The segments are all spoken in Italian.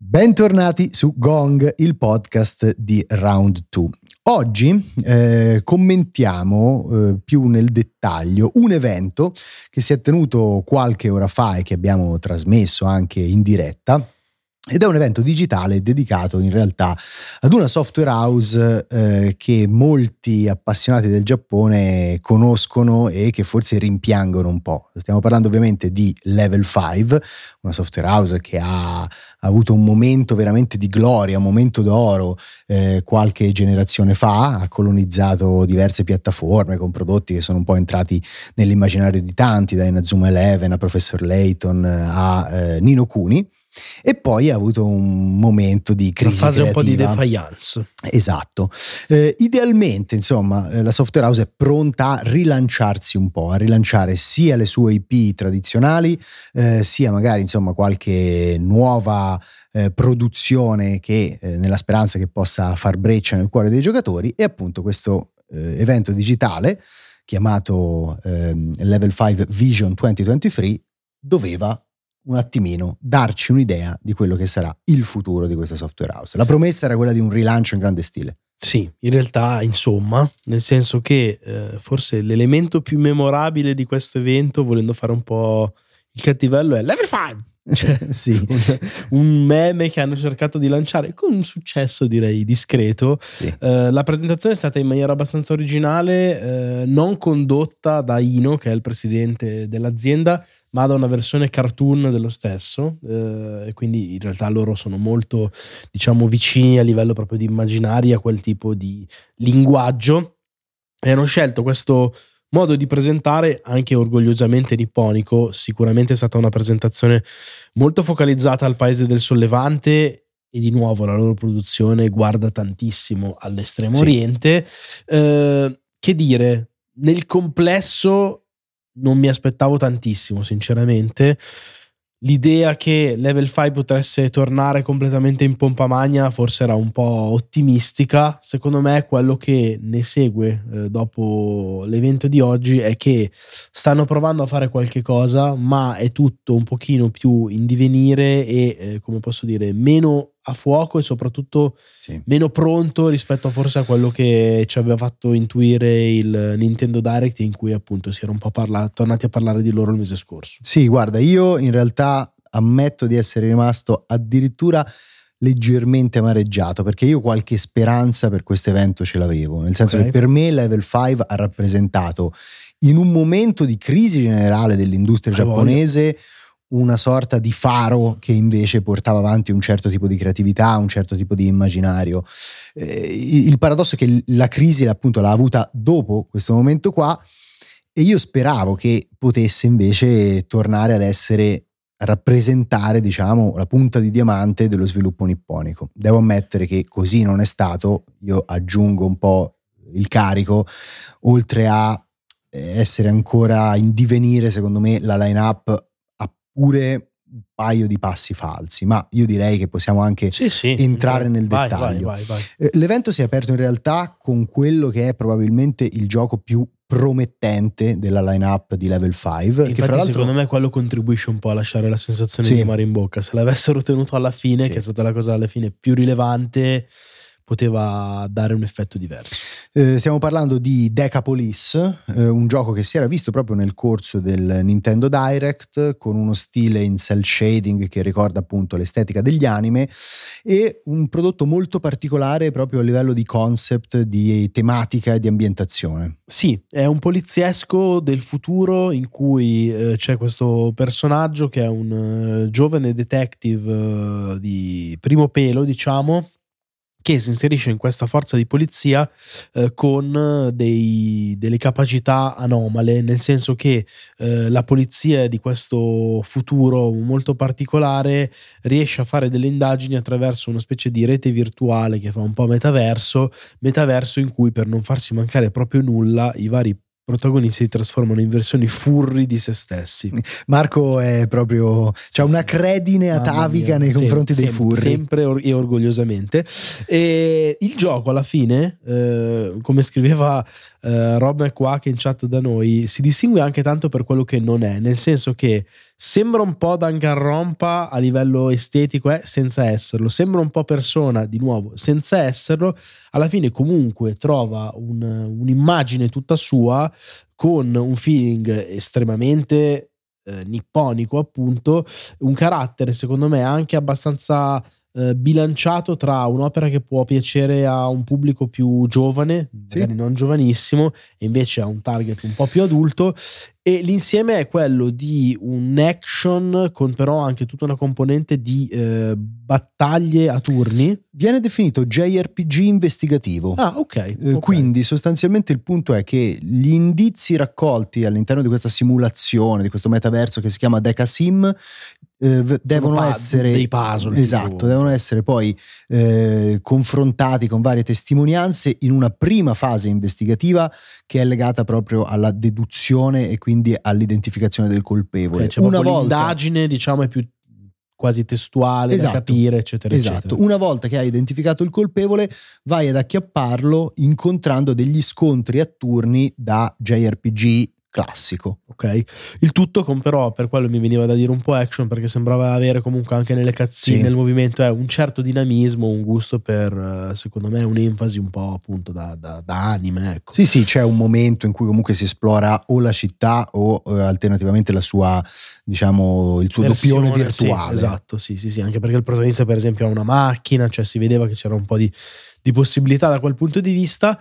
Bentornati su Gong, il podcast di Round 2. Oggi eh, commentiamo eh, più nel dettaglio un evento che si è tenuto qualche ora fa e che abbiamo trasmesso anche in diretta ed è un evento digitale dedicato in realtà ad una software house eh, che molti appassionati del Giappone conoscono e che forse rimpiangono un po'. Stiamo parlando ovviamente di Level 5, una software house che ha, avuto un momento veramente di gloria, un momento d'oro eh, qualche generazione fa, ha colonizzato diverse piattaforme con prodotti che sono un po' entrati nell'immaginario di tanti, da Inazuma Eleven a Professor Layton a eh, Nino Kuni e poi ha avuto un momento di crisi Una fase creativa. un po' di defiance. Esatto. Eh, idealmente, insomma, eh, la software house è pronta a rilanciarsi un po', a rilanciare sia le sue IP tradizionali, eh, sia magari, insomma, qualche nuova eh, produzione che eh, nella speranza che possa far breccia nel cuore dei giocatori e appunto questo eh, evento digitale chiamato ehm, Level 5 Vision 2023 doveva un attimino darci un'idea di quello che sarà il futuro di questa software house. La promessa era quella di un rilancio in grande stile. Sì, in realtà, insomma, nel senso che eh, forse l'elemento più memorabile di questo evento, volendo fare un po' il cattivello, è Level 5! Cioè, sì. un, un, meme che hanno cercato di lanciare con un successo direi discreto. Sì. Eh, la presentazione è stata in maniera abbastanza originale, eh, non condotta da Ino, che è il presidente dell'azienda, ma da una versione cartoon dello stesso. Eh, e quindi in realtà loro sono molto, diciamo, vicini a livello proprio di immaginari a quel tipo di linguaggio. E hanno scelto questo modo di presentare anche orgogliosamente nipponico. Sicuramente è stata una presentazione molto focalizzata al paese del sollevante e di nuovo la loro produzione guarda tantissimo all'estremo Sì. oriente. Eh, che dire, nel complesso non mi aspettavo tantissimo, sinceramente. L'idea che Level 5 potesse tornare completamente in pompa magna forse era un po' ottimistica. Secondo me, quello che ne segue eh, dopo l'evento di oggi è che stanno provando a fare qualche cosa, ma è tutto un pochino più in divenire e, eh, come posso dire, meno a fuoco e soprattutto Sì. meno pronto rispetto forse a quello che ci aveva fatto intuire il Nintendo Direct in cui appunto si era un po' parlato, tornati a parlare di loro il mese scorso. Sì, guarda, io in realtà ammetto di essere rimasto addirittura leggermente amareggiato perché io qualche speranza per questo evento ce l'avevo, nel senso Ok. che per me Level 5 ha rappresentato in un momento di crisi generale dell'industria giapponese una sorta di faro che invece portava avanti un certo tipo di creatività, un certo tipo di immaginario. Eh, il paradosso è che la crisi appunto l'ha avuta dopo questo momento qua e io speravo che potesse invece tornare ad essere rappresentare, diciamo, la punta di diamante dello sviluppo nipponico. Devo ammettere che così non è stato, io aggiungo un po' il carico, oltre a eh, essere ancora in divenire, secondo me, la line-up ha pure un paio di passi falsi, ma io direi che possiamo anche Sì, sì. Entrare nel Vai, dettaglio. Vai, vai, eh, L'evento si è aperto in realtà con quello che è probabilmente il gioco più promettente della line-up di Level 5. che Infatti, fra l'altro secondo me quello contribuisce un po' a lasciare la sensazione Sì. di amare in bocca. Se l'avessero tenuto alla fine, che è stata la cosa alla fine più rilevante, poteva dare un effetto diverso. eh, stiamo parlando di Decapolis, eh, un gioco che si era visto proprio nel corso del Nintendo Direct con uno stile in cell shading che ricorda appunto l'estetica degli anime e un prodotto molto particolare proprio a livello di concept, di tematica e di ambientazione. Sì, è un poliziesco del futuro in cui eh, c'è questo personaggio che è un eh, giovane detective eh, di primo pelo, diciamo, che si inserisce in questa forza di polizia eh, con dei- delle capacità anomale, nel senso che eh, la polizia di questo futuro molto particolare riesce a fare delle indagini attraverso una specie di rete virtuale che fa un po' metaverso, metaverso in cui per non farsi mancare proprio nulla i vari protagonisti si trasformano in versioni furri di se stessi. Marco è proprio c'ha una credine atavica nei confronti sempre, dei furri. Sempre or- e orgogliosamente. E il gioco alla fine, eh, come scriveva eh, Rob McQuack in chat da noi, si distingue anche tanto per quello che non è, nel senso che sembra un po' Danganronpa a livello estetico, eh, senza esserlo, sembra un po' persona, di nuovo, senza esserlo, alla fine comunque trova un, un'immagine tutta sua con un feeling estremamente eh, nipponico appunto, un carattere secondo me anche abbastanza eh, bilanciato tra un'opera che può piacere a un pubblico più giovane, sì. magari non giovanissimo, e invece a un target un po' più adulto. E l'insieme è quello di un action con però anche tutta una componente di eh, battaglie a turni. Viene definito JRPG investigativo. Ah, ok. Eh, okay. Quindi sostanzialmente il punto è che gli indizi raccolti all'interno di questa simulazione, di questo metaverso che si chiama Deca Sim, eh, devono pa- essere dei puzzle esatto, tipo. devono essere poi eh, confrontati con varie testimonianze in una prima fase investigativa che è legata proprio alla deduzione e quindi all'identificazione del colpevole. Okay, cioè una volta l'indagine, diciamo, è più quasi testuale esatto, da capire, eccetera, esatto. eccetera. Una volta che hai identificato il colpevole, vai ad acchiapparlo incontrando degli scontri a turni da JRPG classico. Ok, il tutto con però, per quello mi veniva da dire un po' action, perché sembrava avere comunque anche nelle cazzine, sì. nel movimento, eh, un certo dinamismo, un gusto per, eh, secondo me, un'enfasi un po' appunto da, da, da anime. Ecco. Sì, sì, c'è un momento in cui comunque si esplora o la città o eh, alternativamente la sua, diciamo, il suo Versione, doppione virtuale. Sì, esatto, sì, sì, sì, anche perché il protagonista per esempio ha una macchina, cioè si vedeva che c'era un po' di, di possibilità da quel punto di vista.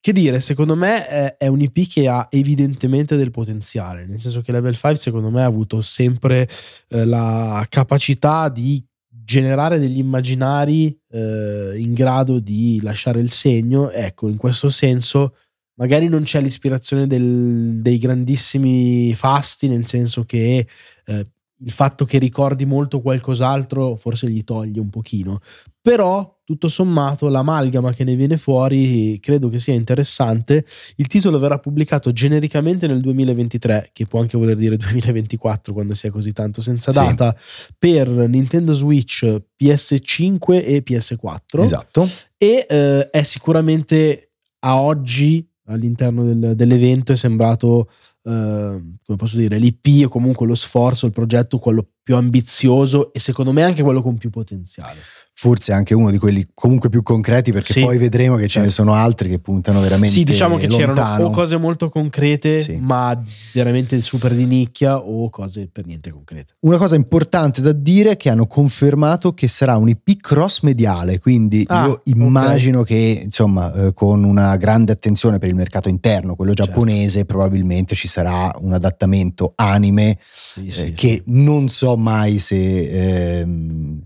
Che dire, secondo me è, è, un IP che ha evidentemente del potenziale, nel senso che Level 5 secondo me ha avuto sempre eh, la capacità di generare degli immaginari eh, in grado di lasciare il segno. Ecco, in questo senso magari non c'è l'ispirazione del, dei grandissimi fasti, nel senso che eh, il fatto che ricordi molto qualcos'altro forse gli toglie un pochino, però tutto sommato l'amalgama che ne viene fuori credo che sia interessante. Il titolo verrà pubblicato genericamente nel 2023, che può anche voler dire 2024 quando sia così tanto senza data, sì. per Nintendo Switch, PS5 e PS4. Esatto. E eh, è sicuramente a oggi all'interno del, dell'evento è sembrato Ehm, come posso dire, l'IP o comunque lo sforzo, il progetto, quello più ambizioso e secondo me anche quello con più potenziale forse anche uno di quelli comunque più concreti perché sì, poi vedremo che ce ne certo. sono altri che puntano veramente sì diciamo che lontano. c'erano o cose molto concrete sì. ma veramente super di nicchia o cose per niente concrete una cosa importante da dire è che hanno confermato che sarà un IP cross mediale quindi ah, io immagino okay. che insomma eh, con una grande attenzione per il mercato interno quello certo. giapponese certo. probabilmente ci sarà un adattamento anime sì, eh, che non so mai se eh,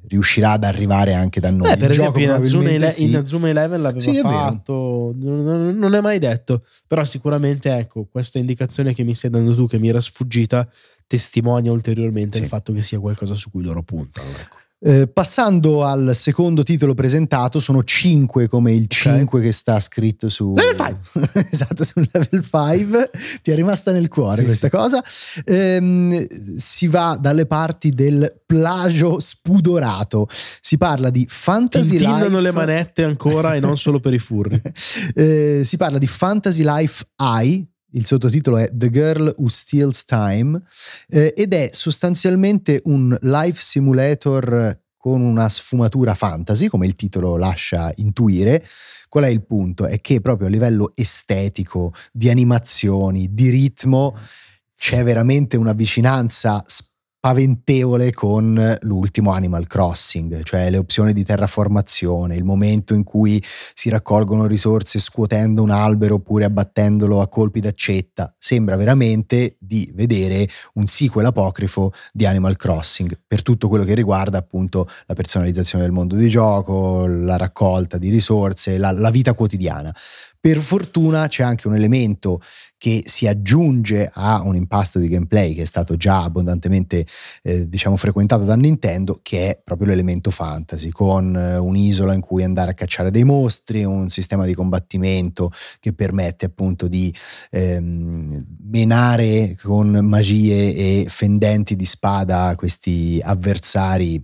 riuscirà ad arrivare a anche da noi. Eh, per esempio in Azuma, Ele- sì. in Azuma Eleven l'aveva sì, fatto, non, non, è mai detto, però sicuramente ecco, questa indicazione che mi stai dando tu che mi era sfuggita testimonia ulteriormente sì. il fatto che sia qualcosa su cui loro puntano. Ecco. Eh, passando al secondo titolo presentato, sono 5 come il okay. 5 che sta scritto su Level 5. esatto, sul Level 5. Ti è rimasta nel cuore sì, questa sì. cosa. Ehm, si va dalle parti del plagio spudorato. Si parla di Fantasy Tintinano Life. le manette ancora e non solo per i furri. eh, si parla di Fantasy Life Eye il sottotitolo è The Girl Who Steals Time eh, ed è sostanzialmente un life simulator con una sfumatura fantasy, come il titolo lascia intuire. Qual è il punto? È che proprio a livello estetico, di animazioni, di ritmo, c'è veramente una vicinanza spazio paventevole con l'ultimo Animal Crossing, cioè le opzioni di terraformazione, il momento in cui si raccolgono risorse scuotendo un albero oppure abbattendolo a colpi d'accetta. Sembra veramente di vedere un sequel apocrifo di Animal Crossing per tutto quello che riguarda appunto la personalizzazione del mondo di gioco, la raccolta di risorse, la, la vita quotidiana. Per fortuna c'è anche un elemento che si aggiunge a un impasto di gameplay che è stato già abbondantemente eh, diciamo frequentato da Nintendo che è proprio l'elemento fantasy con eh, un'isola in cui andare a cacciare dei mostri un sistema di combattimento che permette appunto di ehm, menare con magie e fendenti di spada questi avversari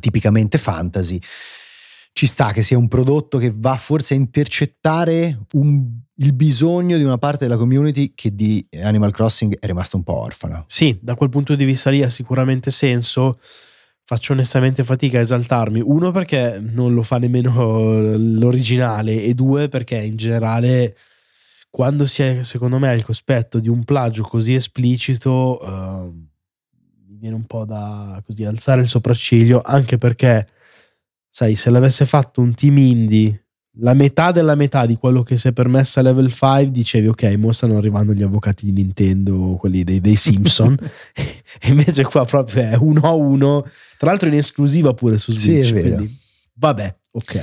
tipicamente fantasy ci sta che sia un prodotto che va forse a intercettare un, il bisogno di una parte della community che di Animal Crossing è rimasta un po' orfana. Sì, da quel punto di vista lì ha sicuramente senso. Faccio onestamente fatica a esaltarmi. Uno perché non lo fa nemmeno l'originale e due perché in generale quando si è secondo me al cospetto di un plagio così esplicito uh, mi viene un po' da così alzare il sopracciglio anche perché sai, se l'avesse fatto un team indie, la metà della metà di quello che si è permessa a level 5, dicevi ok, mo stanno arrivando gli avvocati di Nintendo, quelli dei, dei Simpson, e invece qua proprio è uno a uno, tra l'altro in esclusiva pure su Switch, sì, quindi vabbè, ok.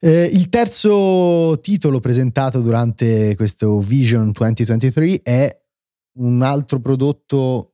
Eh, il terzo titolo presentato durante questo Vision 2023 è un altro prodotto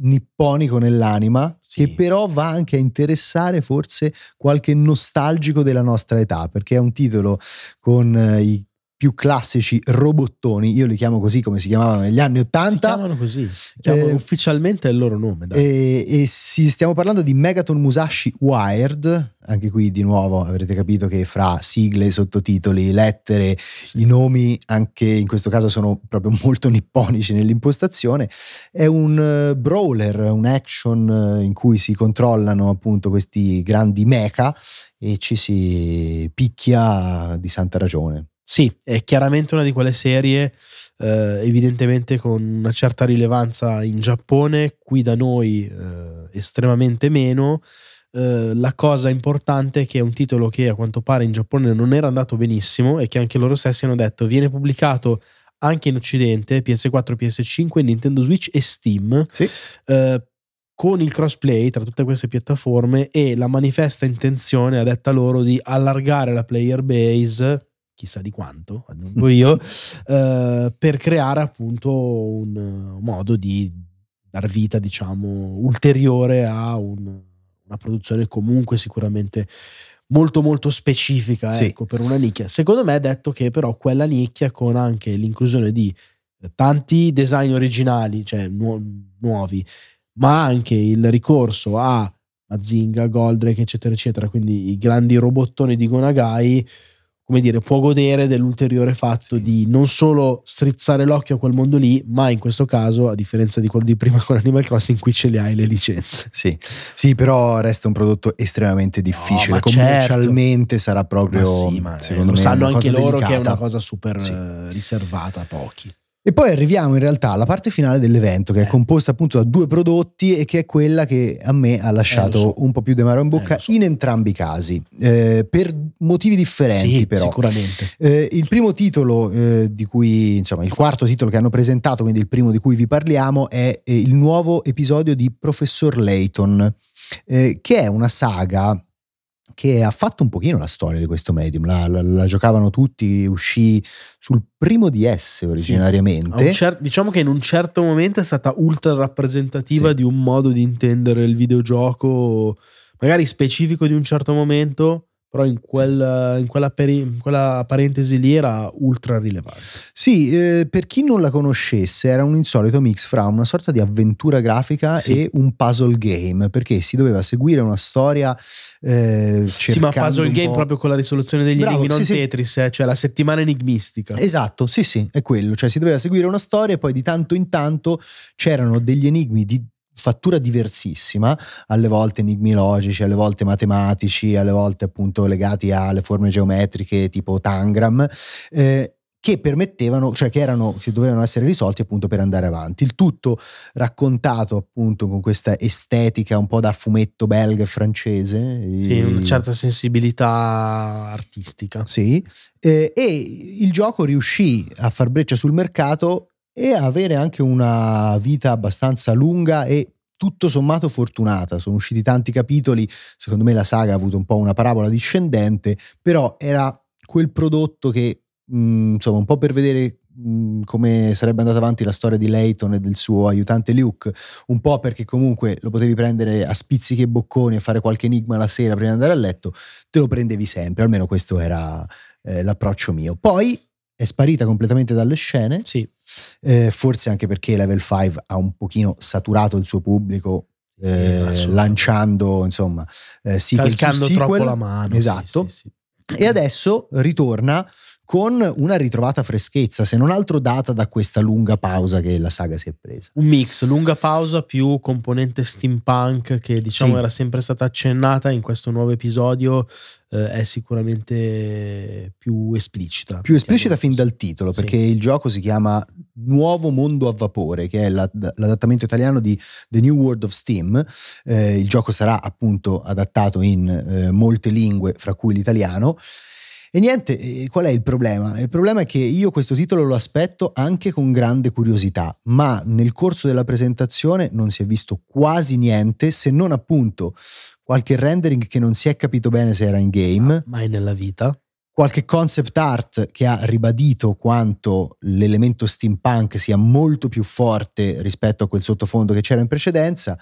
nipponico nell'anima, sì. che però va anche a interessare forse qualche nostalgico della nostra età, perché è un titolo con eh, i più classici robottoni, io li chiamo così come si chiamavano negli anni Ottanta. Si chiamano così, chiamano eh, ufficialmente il loro nome. E, e si, stiamo parlando di Megaton Musashi Wired, anche qui di nuovo avrete capito che fra sigle, sottotitoli, lettere, sì. i nomi anche in questo caso sono proprio molto nipponici nell'impostazione. È un uh, brawler, un action uh, in cui si controllano appunto questi grandi mecha e ci si picchia di santa ragione. Sì, è chiaramente una di quelle serie eh, evidentemente con una certa rilevanza in Giappone, qui da noi eh, estremamente meno. Eh, la cosa importante è che è un titolo che a quanto pare in Giappone non era andato benissimo e che anche loro stessi hanno detto viene pubblicato anche in Occidente, PS4, PS5, Nintendo Switch e Steam. Sì. Eh, con il crossplay tra tutte queste piattaforme e la manifesta intenzione, a detta loro, di allargare la player base chissà di quanto, aggiungo io, eh, per creare appunto un modo di dar vita, diciamo, ulteriore a un, una produzione comunque sicuramente molto molto specifica sì. ecco, per una nicchia. Secondo me è detto che però quella nicchia con anche l'inclusione di tanti design originali, cioè nu- nuovi, ma anche il ricorso a Mazinga, Goldrake, eccetera, eccetera, quindi i grandi robottoni di Gonagai, come dire, può godere dell'ulteriore fatto sì. di non solo strizzare l'occhio a quel mondo lì, ma in questo caso, a differenza di quello di prima con Animal Crossing, qui ce le hai le licenze. Sì, sì però resta un prodotto estremamente difficile. No, Commercialmente certo. sarà proprio, ma sì, ma secondo eh, me, lo sanno anche loro delicata. che è una cosa super sì. Eh, riservata a pochi. E poi arriviamo in realtà alla parte finale dell'evento, che è eh. composta appunto da due prodotti e che è quella che a me ha lasciato eh, so. un po' più di mano in bocca eh, so. in entrambi i casi, eh, per motivi differenti sì, però. Sicuramente. Eh, il primo titolo eh, di cui, insomma, il quarto titolo che hanno presentato, quindi il primo di cui vi parliamo, è il nuovo episodio di Professor Layton, che è una saga che ha fatto un pochino la storia di questo medium, la, la, la giocavano tutti, uscì sul primo DS originariamente. Sì. Cer- diciamo che in un certo momento è stata ultra rappresentativa sì. di un modo di intendere il videogioco, magari specifico di un certo momento, però in, quel, in, quella peri, in, quella parentesi lì era ultra rilevante. Sì, eh, per chi non la conoscesse era un insolito mix fra una sorta di avventura grafica sì. e un puzzle game, perché si doveva seguire una storia eh, Sì, ma puzzle game proprio con la risoluzione degli Bravo, enigmi, non sì, Tetris. Eh, cioè la settimana enigmistica. Esatto, sì sì, è quello, cioè si doveva seguire una storia e poi di tanto in tanto c'erano degli enigmi di fattura diversissima, alle volte enigmi logici, alle volte matematici, alle volte appunto legati alle forme geometriche tipo Tangram. Eh, che permettevano, cioè che erano, che dovevano essere risolti appunto per andare avanti. Il tutto raccontato appunto con questa estetica un po' da fumetto belga e francese. Sì, e... una certa sensibilità artistica. Sì, eh, e il gioco riuscì a far breccia sul mercato e avere anche una vita abbastanza lunga e tutto sommato fortunata. Sono usciti tanti capitoli, secondo me la saga ha avuto un po' una parabola discendente, però era quel prodotto che mh, insomma, un po' per vedere mh, come sarebbe andata avanti la storia di Layton e del suo aiutante Luke, un po' perché comunque lo potevi prendere a spizzichi e bocconi e fare qualche enigma la sera prima di andare a letto, te lo prendevi sempre, almeno questo era eh, l'approccio mio. Poi è sparita completamente dalle scene, Sì, eh, forse anche perché Level 5 ha un pochino saturato il suo pubblico. eh, lanciando insomma eh, sequel calcando sequel. troppo la mano. sì, Esatto. sì, sì. E adesso ritorna con una ritrovata freschezza, se non altro data da questa lunga pausa che la saga si è presa. Un mix, lunga pausa più componente steampunk che diciamo Sì. era sempre stata accennata in questo nuovo episodio eh, è sicuramente più esplicita. Più esplicita fin dal titolo, Sì. perché il gioco si chiama Nuovo Mondo a Vapore, che è la- l'adattamento italiano di The New World of Steam. Eh, il gioco sarà appunto adattato in eh, molte lingue, fra cui l'italiano. E niente, qual è il problema? Il problema è che io questo titolo lo aspetto anche con grande curiosità, ma nel corso della presentazione non si è visto quasi niente, se non appunto qualche rendering che non si è capito bene se era in game Mai nella vita. qualche concept art che ha ribadito quanto l'elemento steampunk sia molto più forte rispetto a quel sottofondo che c'era in precedenza.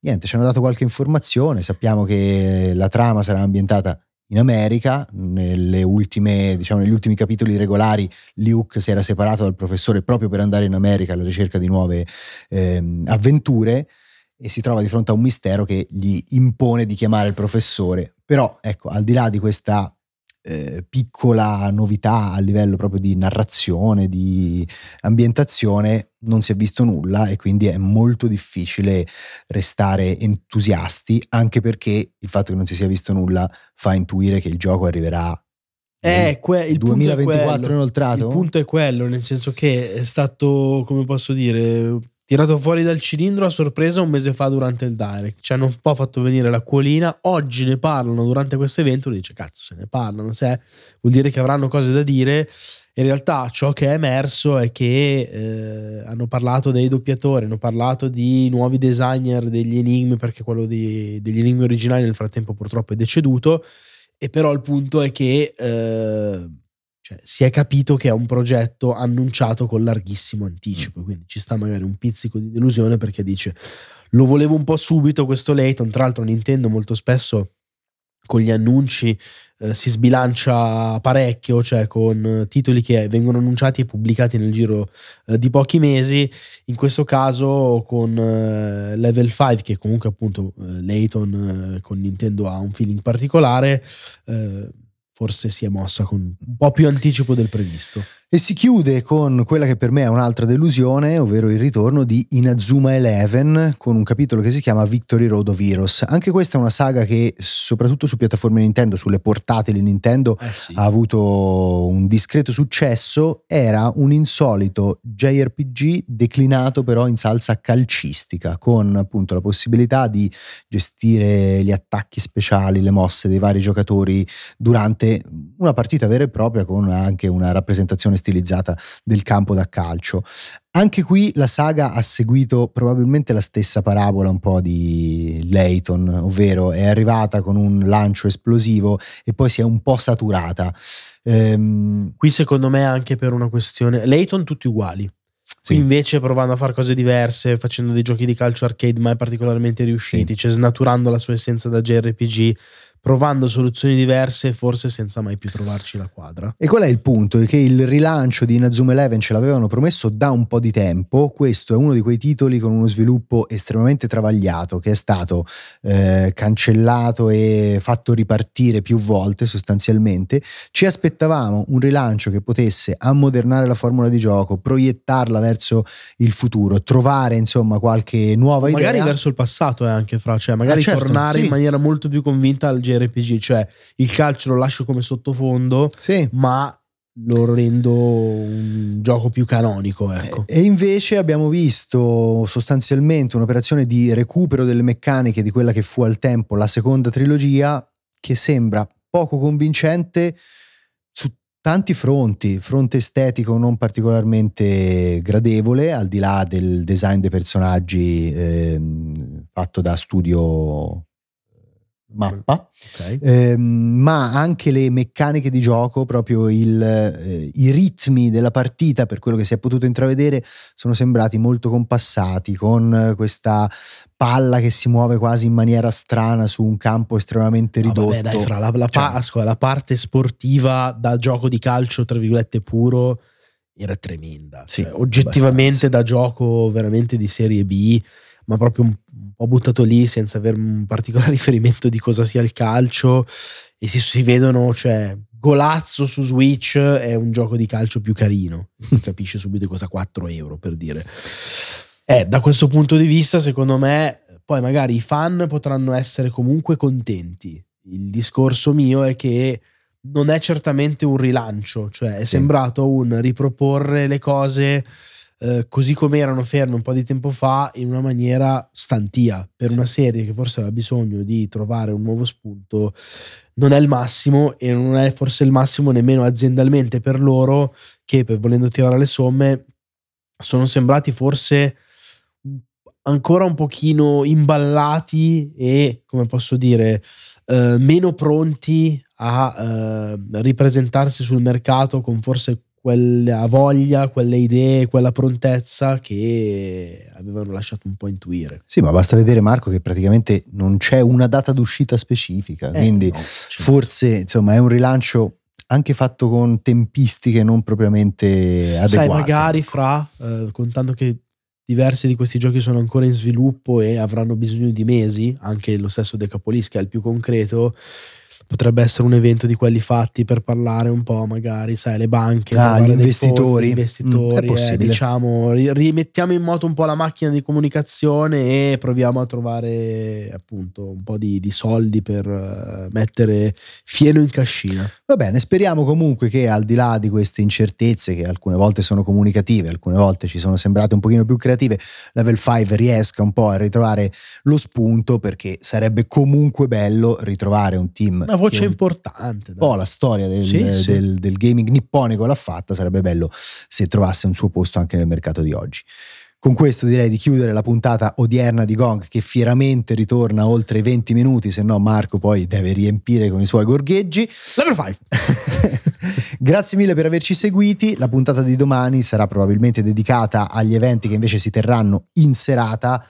Niente, ci hanno dato qualche informazione, sappiamo che la trama sarà ambientata in America, nelle ultime, diciamo, negli ultimi capitoli regolari Luke si era separato dal professore proprio per andare in America alla ricerca di nuove ehm, avventure e si trova di fronte a un mistero che gli impone di chiamare il professore. Però, ecco, al di là di questa eh, piccola novità a livello proprio di narrazione, di ambientazione, non si è visto nulla e quindi è molto difficile restare entusiasti, anche perché il fatto che non si sia visto nulla fa intuire che il gioco arriverà Eh, que- il punto è 2024 quello. inoltrato? Il punto è quello, nel senso che è stato, come posso dire, tirato fuori dal cilindro a sorpresa un mese fa durante il Direct. Ci hanno un po' fatto venire l'acquolina. Oggi ne parlano durante questo evento. Lui dice: Cazzo, se ne parlano. Se vuol dire che avranno cose da dire. In realtà, ciò che è emerso è che eh, hanno parlato dei doppiatori, hanno parlato di nuovi designer degli enigmi, perché quello di- degli enigmi originali nel frattempo purtroppo è deceduto. E però il punto è che eh, cioè, si è capito che è un progetto annunciato con larghissimo anticipo, quindi ci sta magari un pizzico di delusione perché dice lo volevo un po' subito questo Layton, tra l'altro Nintendo molto spesso con gli annunci eh, si sbilancia parecchio, cioè con eh, titoli che vengono annunciati e pubblicati nel giro eh, di pochi mesi. In questo caso con eh, Level 5, che comunque appunto eh, Layton eh, con Nintendo ha un feeling particolare, eh, forse si è mossa con un po' più anticipo del previsto. E si chiude con quella che per me è un'altra delusione, ovvero il ritorno di Inazuma Eleven con un capitolo che si chiama Victory Road of Heroes. Anche questa è una saga che, soprattutto su piattaforme Nintendo, sulle portatili Nintendo, Eh sì. ha avuto un discreto successo. Era un insolito JRPG declinato però in salsa calcistica, con appunto la possibilità di gestire gli attacchi speciali, le mosse dei vari giocatori durante una partita vera e propria con anche una rappresentazione stilizzata del campo da calcio. Anche qui la saga ha seguito probabilmente la stessa parabola un po' di Layton, ovvero è arrivata con un lancio esplosivo e poi si è un po' saturata. Ehm, Qui secondo me anche per una questione... Layton tutti uguali. Qui sì. invece provando a fare cose diverse, facendo dei giochi di calcio arcade mai particolarmente riusciti, cioè snaturando la sua essenza da JRPG, provando soluzioni diverse, forse senza mai più trovarci la quadra. E qual è il punto? È che il rilancio di Inazuma Eleven ce l'avevano promesso da un po' di tempo. Questo è uno di quei titoli con uno sviluppo estremamente travagliato che è stato eh, cancellato e fatto ripartire più volte sostanzialmente. Ci aspettavamo un rilancio che potesse ammodernare la formula di gioco, proiettarla verso il futuro, trovare insomma qualche nuova magari idea. verso il passato è anche fra, cioè magari Ah, certo, tornare sì. in maniera molto più convinta al JRPG, cioè il calcio lo lascio come sottofondo, Sì. ma lo rendo un gioco più canonico, ecco. E invece abbiamo visto sostanzialmente un'operazione di recupero delle meccaniche di quella che fu al tempo la seconda trilogia, che sembra poco convincente su tanti fronti, fronte estetico non particolarmente gradevole, al di là del design dei personaggi ehm, fatto da studio mappa, okay. eh, ma anche le meccaniche di gioco, proprio il, eh, i ritmi della partita, per quello che si è potuto intravedere, sono sembrati molto compassati, con questa palla che si muove quasi in maniera strana su un campo estremamente ridotto. No, vabbè, dai, fra la, la, cioè, pa- la parte sportiva da gioco di calcio, tra virgolette, puro era tremenda. Sì, cioè, oggettivamente abbastanza. da gioco veramente di serie B, ma proprio un, po' buttato lì senza avere un particolare riferimento di cosa sia il calcio. E si, si vedono, cioè, Golazzo su Switch è un gioco di calcio più carino. Si capisce subito che costa 4 euro per dire. Eh, da questo punto di vista, secondo me, poi magari i fan potranno essere comunque contenti. Il discorso mio è che non è certamente un rilancio, cioè è sì. sembrato un riproporre le cose eh, così come erano ferme un po' di tempo fa in una maniera stantia per sì. una serie che forse aveva bisogno di trovare un nuovo spunto non è il massimo e non è forse il massimo nemmeno aziendalmente per loro che per volendo tirare le somme sono sembrati forse ancora un pochino imballati e come posso dire eh, meno pronti a eh, ripresentarsi sul mercato con forse quella voglia, quelle idee, quella prontezza che avevano lasciato un po' intuire. Sì, ma basta vedere Marco che praticamente non c'è una data d'uscita specifica, eh, quindi no, forse insomma è un rilancio anche fatto con tempistiche non propriamente adeguate. Sai, magari fra, eh, contando che diversi di questi giochi sono ancora in sviluppo e avranno bisogno di mesi, anche lo stesso Decapolis che è il più concreto, potrebbe essere un evento di quelli fatti per parlare un po', magari, sai, le banche, ah, gli investitori. Fondi, investitori mm, eh, diciamo, rimettiamo in moto un po' la macchina di comunicazione e proviamo a trovare appunto un po' di, di soldi per uh, mettere fieno in cascina. Va bene, speriamo comunque che al di là di queste incertezze che alcune volte sono comunicative, alcune volte ci sono sembrate un pochino più creative, Level 5 riesca un po' a ritrovare lo spunto perché sarebbe comunque bello ritrovare un team una voce importante. Un po' la storia del, sì, sì. Del, del, gaming nipponico l'ha fatta, sarebbe bello se trovasse un suo posto anche nel mercato di oggi. Con questo direi di chiudere la puntata odierna di Gong che fieramente ritorna oltre i 20 minuti, se no Marco poi deve riempire con i suoi gorgheggi. Level 5. Grazie mille per averci seguiti, la puntata di domani sarà probabilmente dedicata agli eventi che invece si terranno in serata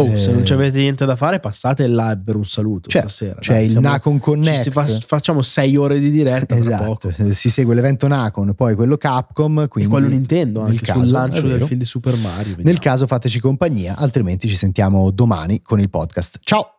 Oh, eh, se non eh, avete niente da fare, passate là per un saluto c'è, stasera. C'è il siamo, Nacon Connect. Fa, facciamo sei ore di diretta. Esatto. Si segue l'evento Nacon, poi quello Capcom. Quindi e quello Nintendo anche caso, sul lancio del film di Super Mario. Vediamo. Nel caso fateci compagnia, altrimenti ci sentiamo domani con il podcast. Ciao!